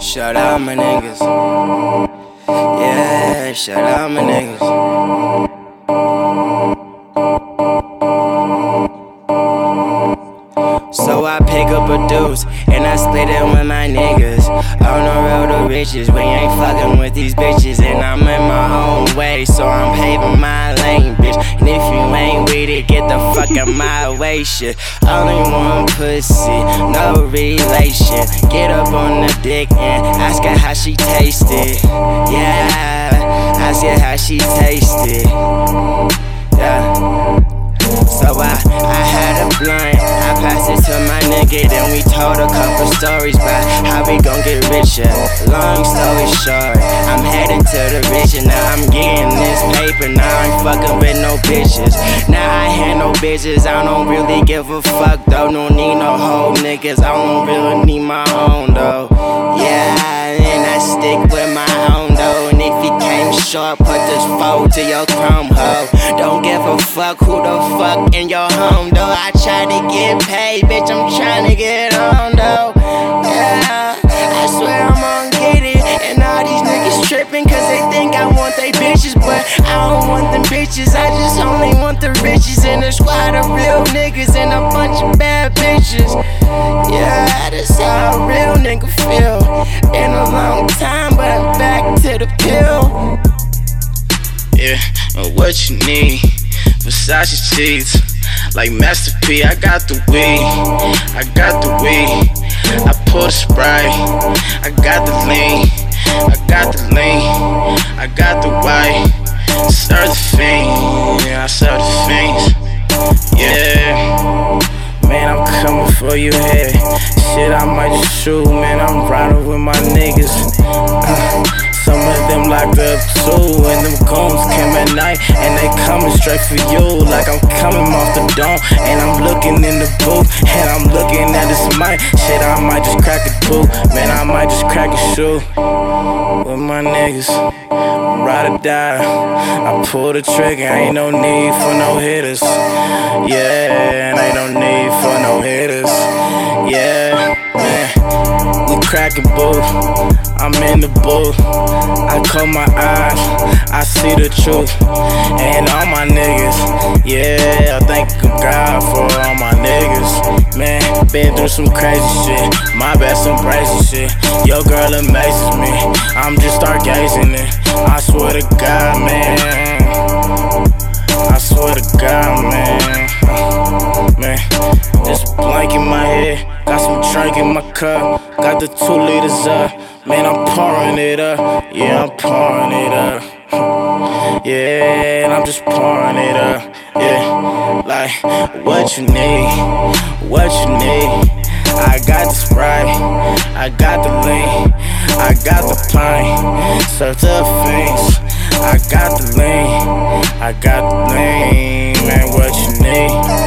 Shout out my niggas. Yeah, shout out my niggas. So I pick up a deuce and I split it with my niggas. On the road to riches, we ain't fucking with these bitches. And I'm in my own way, so I'm paving my get the fuck out my way, shit. Only one pussy, no relation. Get up on the dick and ask her how she tasted. Yeah, ask her how she tasted. Yeah. So I, I had a blunt, I passed it to my nigga, then we told a couple stories about how we gon' get richer. Long story short, I'm heading to the and now I'm getting paper. Now I ain't fucking with no bitches. Now I handle bitches, I don't really give a fuck though. Don't need no hoe niggas, I don't really need my own though. Yeah, and I stick with my own though. And if you came short, put this fold to your chrome hoe. Don't give a fuck who the fuck in your home though. I try to get paid, bitch. I'm trying to get on bitches. I just only want the riches in a squad of real niggas and a bunch of bad bitches. Yeah, that's how a real nigga feel. Been a long time, but I'm back to the pill. Yeah, what you need? Versace cheese, like Master P. I got the weed, I got the weed. I pour the Sprite, I got the lean, I got the lean, I got the white. You. Shit, I might just shoot, man. I'm riding with my niggas. Some of them locked up too, and them goons came at night, and they coming straight for you. Like I'm coming off the dome, and I'm looking in the booth, and I'm looking at this mic. Shit, I might just crack a boot, man. I might just crack a shoe with my niggas. Ride or die, I pull the trigger. Ain't no need for no hitters. Yeah, and ain't no need for no hitters. Booth. I'm in the booth. I close my eyes, I see the truth. And all my niggas, yeah, I thank God for all my niggas. Man, been through some crazy shit. My bad, some crazy shit. Your girl amazes me. I'm just stargazing it. I swear to God, man. In my cup. Got the two liters up. Man, I'm pouring it up. Yeah, I'm pouring it up. Yeah, and I'm just pouring it up. Yeah, like what you need, what you need. I got the Sprite, I got the lean, I got the pint, serve the fiends. I got the lean, I got the lean, man. What you need?